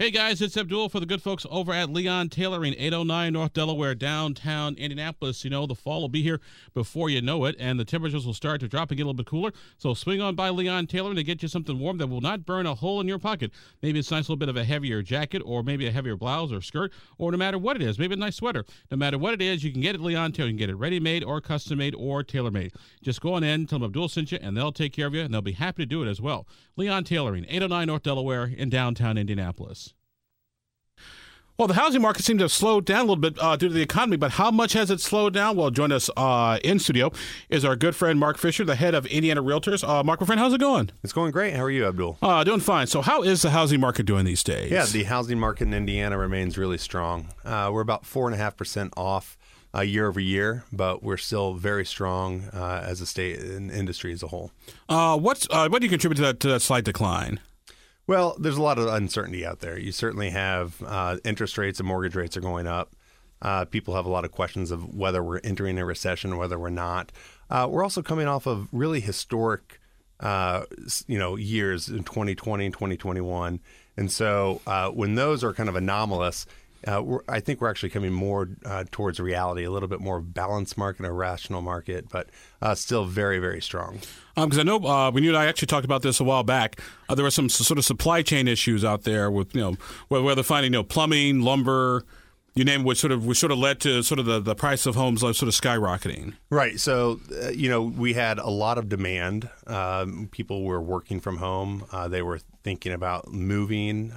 Hey guys, it's Abdul for the good folks over at Leon Tailoring, 809 North Delaware, downtown Indianapolis. You know, the fall will be here before you know it, and the temperatures will start to drop and get a little bit cooler. So swing on by Leon Tailoring to get you something warm that will not burn a hole in your pocket. Maybe it's a nice little bit of a heavier jacket, or maybe a heavier blouse or skirt, or no matter what it is, maybe a nice sweater. No matter what it is, you can get it Leon Tailoring. You can get it ready made or custom made or tailor made. Just go on in, tell them Abdul sent you, and they'll take care of you, and they'll be happy to do it as well. Leon Tailoring, 809 North Delaware in downtown Indianapolis. Well, the housing market seems to have slowed down a little bit uh, due to the economy, but how much has it slowed down? Well, join us uh, in studio is our good friend Mark Fisher, the head of Indiana Realtors. Uh, Mark, my friend, how's it going? It's going great. How are you, Abdul? Uh, doing fine. So, how is the housing market doing these days? Yeah, the housing market in Indiana remains really strong. Uh, we're about four and a half percent off uh, year over year, but we're still very strong uh, as a state and industry as a whole. Uh, what's uh, what do you contribute to that, to that slight decline? Well, there's a lot of uncertainty out there. You certainly have uh, interest rates and mortgage rates are going up. Uh, people have a lot of questions of whether we're entering a recession, whether we're not. Uh, we're also coming off of really historic, uh, you know, years in 2020 and 2021, and so uh, when those are kind of anomalous, uh, I think we're actually coming more uh, towards reality, a little bit more balanced market, a rational market, but uh, still very, very strong. Because um, I know uh, when you and I actually talked about this a while back, uh, there were some sort of supply chain issues out there with you know whether finding you know plumbing, lumber, you name it, which sort of which sort of led to sort of the, the price of homes sort of skyrocketing. Right. So uh, you know we had a lot of demand. Um, people were working from home. they were thinking about moving,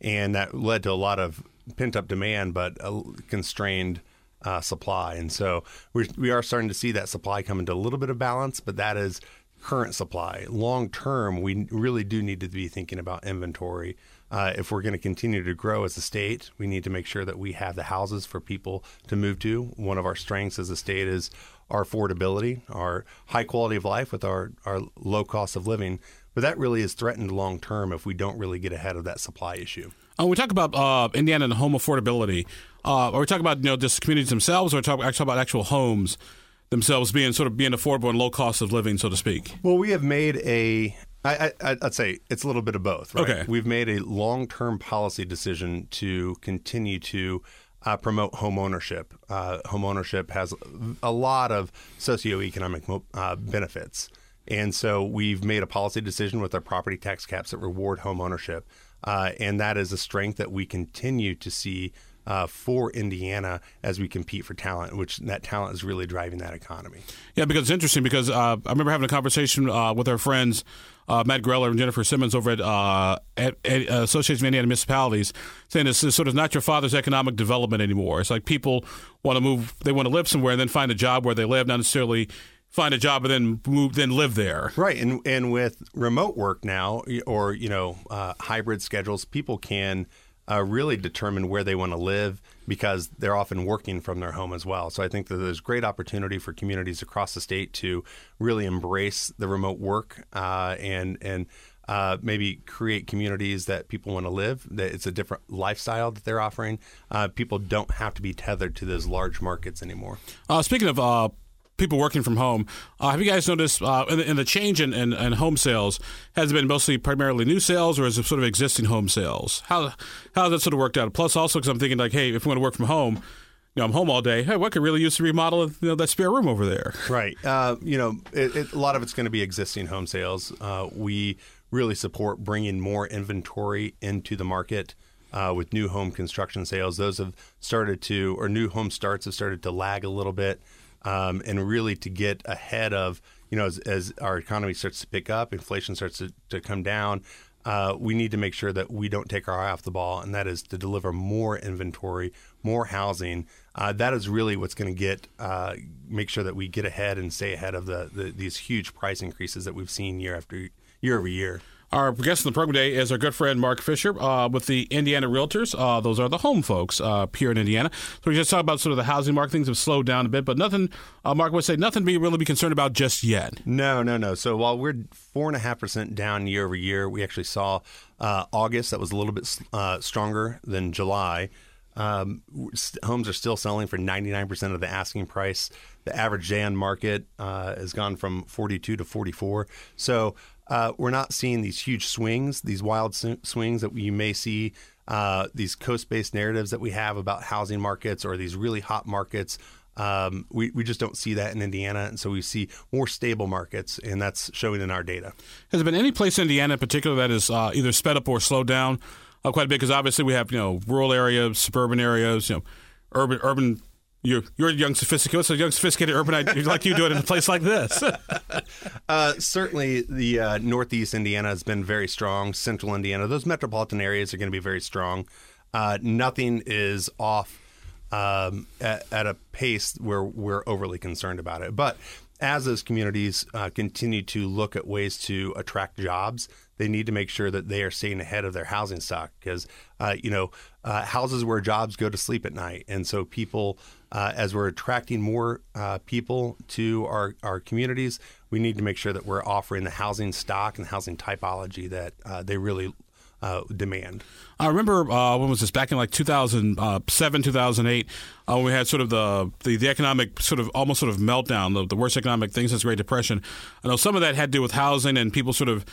and that led to a lot of pent up demand, but a constrained uh, supply. And so we're, we are starting to see that supply come into a little bit of balance, but that is current supply. Long term, we really do need to be thinking about inventory. Uh, if we're going to continue to grow as a state, we need to make sure that we have the houses for people to move to. One of our strengths as a state is our affordability, our high quality of life with our, our low cost of living. But that really is threatened long term if we don't really get ahead of that supply issue. Uh, we talk about uh, Indiana and home affordability. Uh, are we talking about you know just communities themselves, or talk actually about actual homes themselves being sort of being affordable and low cost of living, so to speak? Well, we have made a. I, I, I'd say it's a little bit of both. Right? Okay. We've made a long-term policy decision to continue to uh, promote home ownership. Uh, home ownership has a lot of socioeconomic uh, benefits. And so we've made a policy decision with our property tax caps that reward home ownership. Uh, and that is a strength that we continue to see uh, for Indiana as we compete for talent, which that talent is really driving that economy. Yeah, because it's interesting because uh, I remember having a conversation uh, with our friends uh, Matt Greller and Jennifer Simmons over at, uh, at, at Association of Indiana Municipalities, saying this is sort of not your father's economic development anymore. It's like people want to move, they want to live somewhere and then find a job where they live, not necessarily find a job and then move, then live there. Right, and and with remote work now, or you know, uh, hybrid schedules, people can uh, really determine where they want to live because they're often working from their home as well. So I think that there's great opportunity for communities across the state to really embrace the remote work uh, and and. Uh, maybe create communities that people want to live. That it's a different lifestyle that they're offering. Uh, people don't have to be tethered to those large markets anymore. Uh, speaking of uh, people working from home. Uh, have you guys noticed uh, in, the, in, the, change in, in, in, home sales has it been mostly primarily new sales or is it sort of existing home sales? How how that sort of worked out? Plus, also because I'm thinking like, hey, if we want to work from home. You know, I'm home all day. Hey, what could really use to remodel you know, that spare room over there? Right. Uh, you know, it, it, a lot of it's going to be existing home sales. Uh, we really support bringing more inventory into the market. Uh, with new home construction sales. Those have started to, or new home starts have started to lag a little bit um, and really to get ahead of you know as, as, our economy starts to pick up, inflation starts to, to come down. Uh, we need to make sure that we don't take our eye off the ball, and that is to deliver more inventory, more housing. Uh, that is really what's going to get uh, make sure that we get ahead and stay ahead of the, the, these huge price increases that we've seen year after year over year. Our guest in the program today is our good friend Mark Fisher uh, with the Indiana Realtors. Uh, those are the home folks uh, here in Indiana. So we just talked about sort of the housing market. Things have slowed down a bit, but nothing. Uh, Mark would say nothing to be really be concerned about just yet. No, no, no. So while we're four and a half percent down year over year, we actually saw uh, August that was a little bit uh, stronger than July. Um, homes are still selling for 99% of the asking price. The average day on market uh, has gone from 42 to 44. So uh, we're not seeing these huge swings, these wild swings that you may see, uh, these coast based narratives that we have about housing markets or these really hot markets. Um, we, we just don't see that in Indiana. And so we see more stable markets, and that's showing in our data. Has there been any place in Indiana in particular that is uh, either sped up or slowed down uh, quite a bit? Because obviously we have, you know, rural areas, suburban areas, you know, urban urban you're you're a young sophisticated, so young sophisticated urban like you do it in a place like this. uh, certainly, the uh, Northeast Indiana has been very strong. Central Indiana, those metropolitan areas are going to be very strong. Uh, nothing is off um, at, at, a pace where we're overly concerned about it. But as those communities uh, continue to look at ways to attract jobs, they need to make sure that they are staying ahead of their housing stock because, uh, you know, uh, houses where jobs go to sleep at night. And so people, uh, as we're attracting more uh, people to our, our communities, we need to make sure that we're offering the housing stock and the housing typology that uh, they really uh, demand. I remember uh, when was this back in like 2007, 2008, uh, when we had sort of the, the, the economic sort of almost sort of meltdown, the, the worst economic thing since the Great Depression. I know some of that had to do with housing and people sort of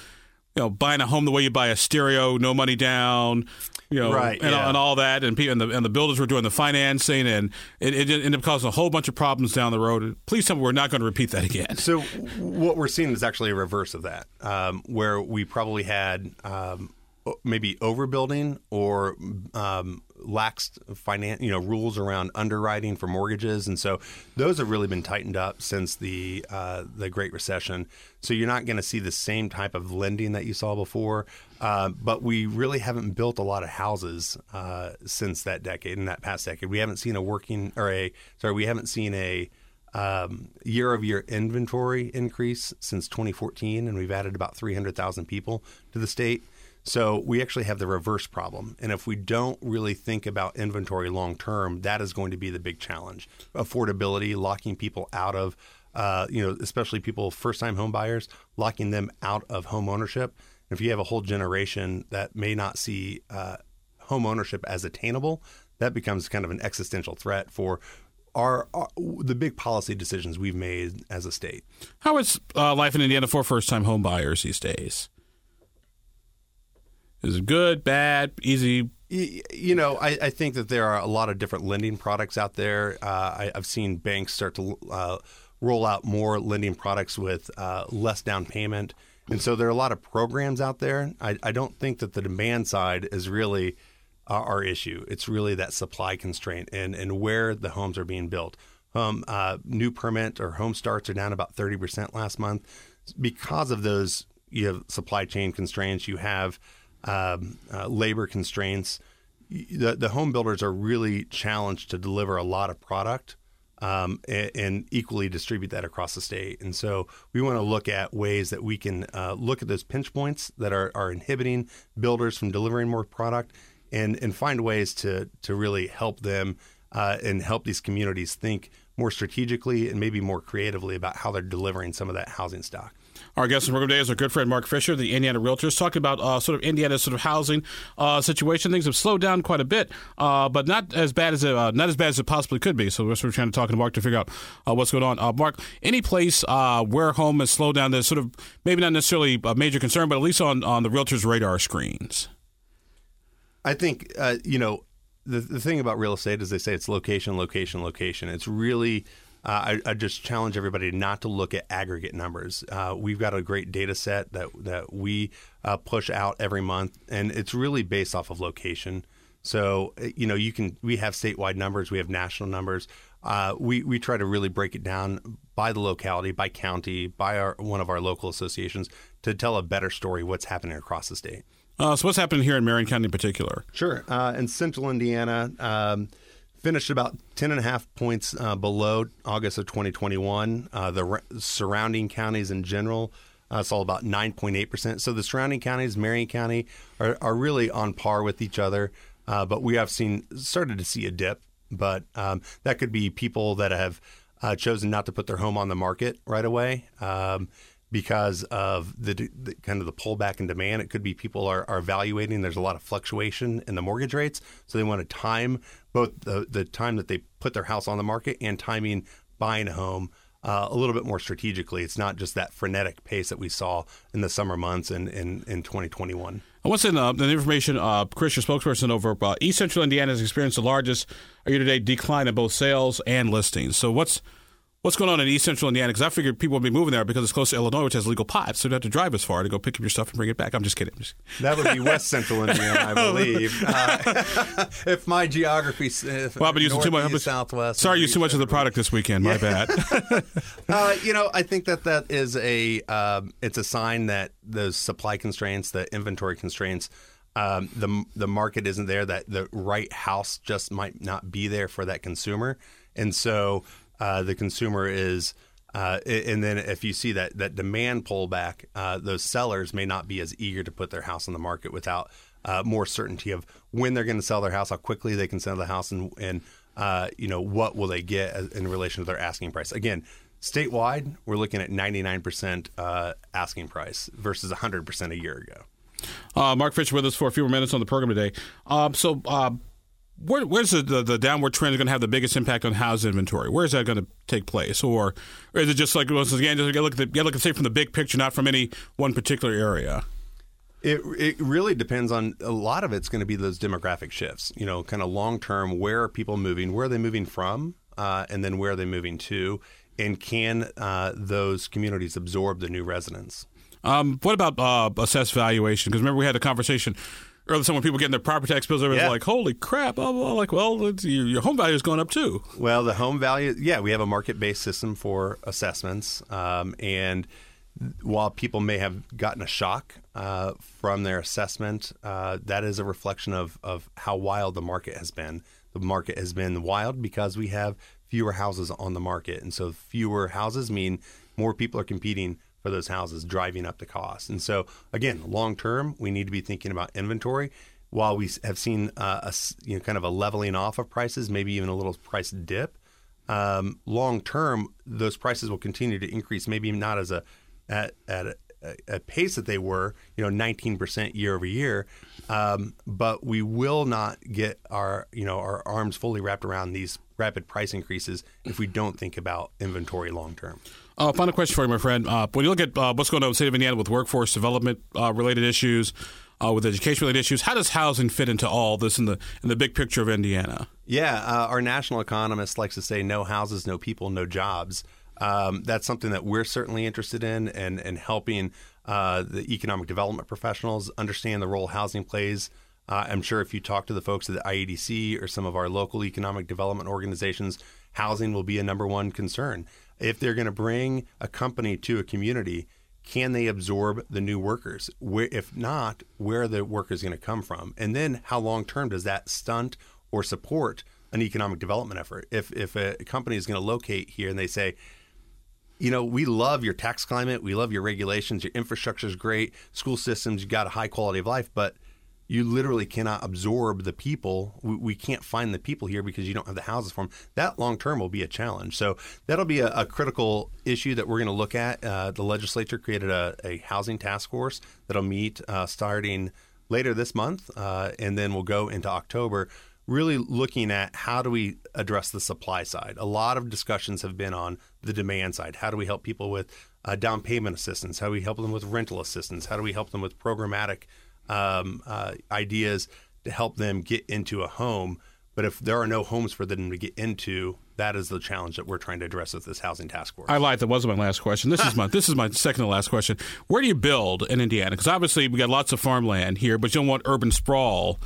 you know, buying a home the way you buy a stereo, no money down, you know, right, and, yeah. and, all that, and, and the and the builders were doing the financing, and it, it ended up causing a whole bunch of problems down the road. Please tell me we're not going to repeat that again. So what we're seeing is actually a reverse of that, um, where we probably had um, maybe overbuilding or um, lax finance, you know, rules around underwriting for mortgages, and so those have really been tightened up since the uh, the Great Recession. So you're not going to see the same type of lending that you saw before. Uh, but we really haven't built a lot of houses uh, since that decade, in that past decade. We haven't seen a working or a sorry, we haven't seen a year of year inventory increase since 2014, and we've added about 300,000 people to the state. So we actually have the reverse problem. And if we don't really think about inventory long term, that is going to be the big challenge. Affordability, locking people out of, uh, you know, especially people first time home buyers, locking them out of home ownership. If you have a whole generation that may not see uh, home ownership as attainable, that becomes kind of an existential threat for our, the big policy decisions we've made as a state. How is uh, life in Indiana for first time home buyers these days? Is it good, bad, easy? You know, I, I, think that there are a lot of different lending products out there. Uh, I, have seen banks start to uh, roll out more lending products with uh, less down payment. And so there are a lot of programs out there. I, I don't think that the demand side is really our issue. It's really that supply constraint and, and where the homes are being built. Um, uh, new permit or home starts are down about 30% last month. Because of those, you have supply chain constraints, you have – um, uh, labor constraints, the, the home builders are really challenged to deliver a lot of product um, and, and, equally distribute that across the state. And so we want to look at ways that we can uh, look at those pinch points that are, are inhibiting builders from delivering more product and, and find ways to, to really help them uh, and help these communities think more strategically and maybe more creatively about how they're delivering some of that housing stock. Our guest in the program today is our good friend Mark Fisher, the Indiana Realtors, talking about uh, sort of Indiana's sort of housing uh, situation. Things have slowed down quite a bit, uh, but not as bad as it, uh, not as bad as it possibly could be. So we're sort of trying to talk to Mark to figure out uh, what's going on. Uh, Mark, any place where home has slowed down that's sort of maybe not necessarily a major concern, but at least on on the Realtors' radar screens. I think you know the the thing about real estate is they say it's location, location, location. It's really uh, I, I, just challenge everybody not to look at aggregate numbers. Uh, we've got a great data set that that we uh, push out every month, and it's really based off of location. So uh, you know, you can we have statewide numbers, we have national numbers. Uh, we we try to really break it down by the locality, by county, by our one of our local associations to tell a better story what's happening across the state. Uh, so what's happening here in Marion County in particular? Sure, in Central Indiana. Um, finished about 10 and a half points uh, below August of 2021. Uh, the re- surrounding counties in general uh, saw about 9.8%. So the surrounding counties, Marion County, are, are really on par with each other. Uh, but we have seen started to see a dip. But um, that could be people that have uh, chosen not to put their home on the market right away. Um, because of the, the, kind of the pullback in demand. It could be people are, are evaluating. There's a lot of fluctuation in the mortgage rates, so they want to time both the, the time that they put their house on the market and timing buying a home uh, a little bit more strategically. It's not just that frenetic pace that we saw in the summer months in, in, in 2021. And what's in uh, the information, uh, Chris, your spokesperson over uh, East Central Indiana has experienced the largest year-to-date decline in both sales and listings. So what's what's going on in East Central Indiana? Because I figured people would be moving there because it's close to Illinois, which has legal pot, so you don't have to drive as far to go pick up your stuff and bring it back. I'm just kidding. Just... That would be West Central Indiana, I believe. Uh, if my geography, if well, I've been using too much. Southwest. Sorry, used too much of the product this weekend. My bad. uh, you know, I think that that is a uh, it's a sign that those supply constraints, the inventory constraints. Um, the the market isn't there. That the right house just might not be there for that consumer, and so uh, the consumer is. Uh, and then if you see that that demand pullback, uh, those sellers may not be as eager to put their house on the market without uh, more certainty of when they're going to sell their house, how quickly they can sell the house, and, and uh, you know what will they get in relation to their asking price. Again, statewide, we're looking at 99% uh, asking price versus 100% a year ago. Uh, Mark Fisher with us for a few more minutes on the program today. Um, so where, where's the, the, the, downward trend going to have the biggest impact on house inventory? Where is that going to take place, or, or is it just like once again, just look at the, look at say from the big picture, not from any one particular area? It it really depends on a lot of it's going to be those demographic shifts. You know, kind of long term, where are people moving? Where are they moving from? Uh, and then where are they moving to? And can uh, those communities absorb the new residents? Um, what about uh, assessed valuation? Because remember we had a conversation earlier when people getting their property tax bills, everyone's yeah. like, "Holy crap!" Blah, blah, blah. Like, well, your, your, home value is going up too. Well, the home value, yeah, we have a market-based system for assessments, um, and while people may have gotten a shock uh, from their assessment, uh, that is a reflection of of how wild the market has been. The market has been wild because we have fewer houses on the market, and so fewer houses mean more people are competing for those houses, driving up the cost. And so, again, long term, we need to be thinking about inventory. While we have seen uh, a you know kind of a leveling off of prices, maybe even a little price dip, um, long term those prices will continue to increase. Maybe not as a at at a, a pace that they were, you know, 19% year over year, um, but we will not get our you know our arms fully wrapped around these rapid price increases if we don't think about inventory long term. Uh, final question for you, my friend. Uh, when you look at uh, what's going on in the state of Indiana with workforce development uh, related issues, uh, with education related issues, how does housing fit into all this in the in the big picture of Indiana? Yeah, uh, our national economist likes to say, "No houses, no people, no jobs." Um, that's something that we're certainly interested in, and and helping the economic development professionals understand the role housing plays. Uh, I'm sure if you talk to the folks at the IEDC or some of our local economic development organizations, housing will be a number one concern if they're going to bring a company to a community, can they absorb the new workers? Where, if not, where are the workers going to come from? And then how long term does that stunt or support an economic development effort? If, if a company is going to locate here and they say, you know, we love your tax climate, we love your regulations, your infrastructure is great, school systems, you got a high quality of life, but you literally cannot absorb the people. We, we, can't find the people here because you don't have the houses for them. That long term will be a challenge. So that'll be a, a critical issue that we're going to look at. Uh, the legislature created a, a, housing task force that'll meet uh, starting later this month, uh, and then we'll go into October. Really looking at how do we address the supply side. A lot of discussions have been on the demand side. How do we help people with uh, down payment assistance? How do we help them with rental assistance? How do we help them with programmatic um, uh, ideas to help them get into a home. But if there are no homes for them to get into, that is the challenge that we're trying to address with this housing task force. I lied. That wasn't my last question. This is my this is my second to last question. Where do you build in Indiana? Because obviously we got lots of farmland here, but you don't want urban sprawl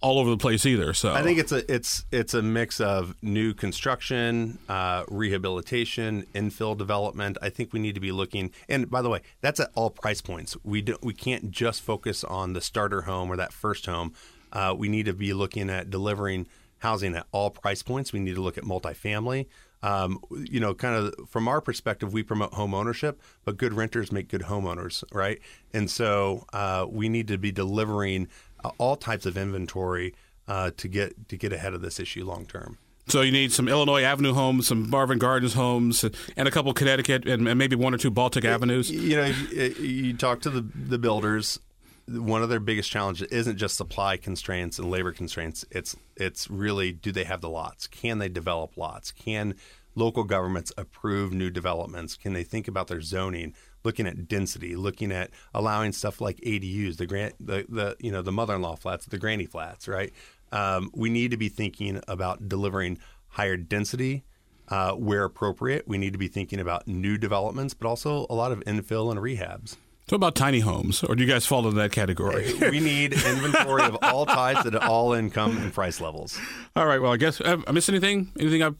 all over the place either. So I think it's a it's it's a mix of new construction, uh, rehabilitation, infill development. I think we need to be looking. And by the way, that's at all price points. We do, we can't just focus on the starter home or that first home. Uh, we need to be looking at delivering housing at all price points. We need to look at multifamily. Um, you know, kind of from our perspective, we promote home ownership, but good renters make good homeowners, right? And so uh, we need to be delivering uh, all types of inventory uh, to get to get ahead of this issue long term. So you need some Illinois Avenue homes, some Marvin Gardens homes, and a couple Connecticut, and maybe one or two Baltic Avenues. You know, you talk to the the builders. One of their biggest challenges isn't just supply constraints and labor constraints. It's it's really do they have the lots? Can they develop lots? Can local governments approve new developments? Can they think about their zoning, looking at density, looking at allowing stuff like ADUs, the grant, the, the you know the mother-in-law flats, the granny flats, right? Um, we need to be thinking about delivering higher density uh, where appropriate. We need to be thinking about new developments, but also a lot of infill and rehabs. So about tiny homes, or do you guys fall into that category? we need inventory of all types at all income and price levels. All right. Well, I guess uh, I missed anything. Anything I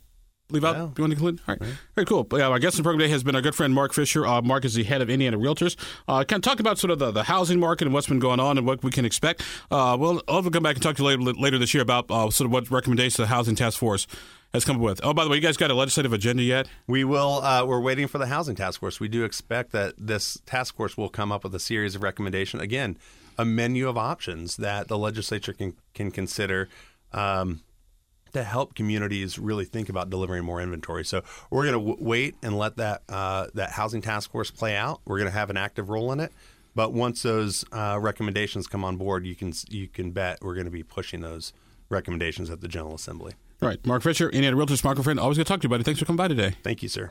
leave out? No. You want to conclude? All right. Very cool. But, yeah, our guest in the program today has been our good friend Mark Fisher. Uh, Mark is the head of Indiana Realtors. Uh, kind of talk about sort of the, the housing market and what's been going on and what we can expect. Uh, we'll I'll come back and talk to you later, later this year about uh, sort of what recommendations the Housing Task Force has come up with. Oh, by the way, you guys got a legislative agenda yet? We will. Uh, we're waiting for the housing task force. We do expect that this task force will come up with a series of recommendations. Again, a menu of options that the legislature can can consider. Um, to help communities really think about delivering more inventory. So we're going to w- wait and let that uh, that housing task force play out. We're going to have an active role in it. But once those uh, recommendations come on board, you can you can bet we're going to be pushing those recommendations at the General Assembly. All right. Mark Fisher, Indiana Realtors, Mark friend. Always good to talk to you, buddy. Thanks for coming by today. Thank you, sir.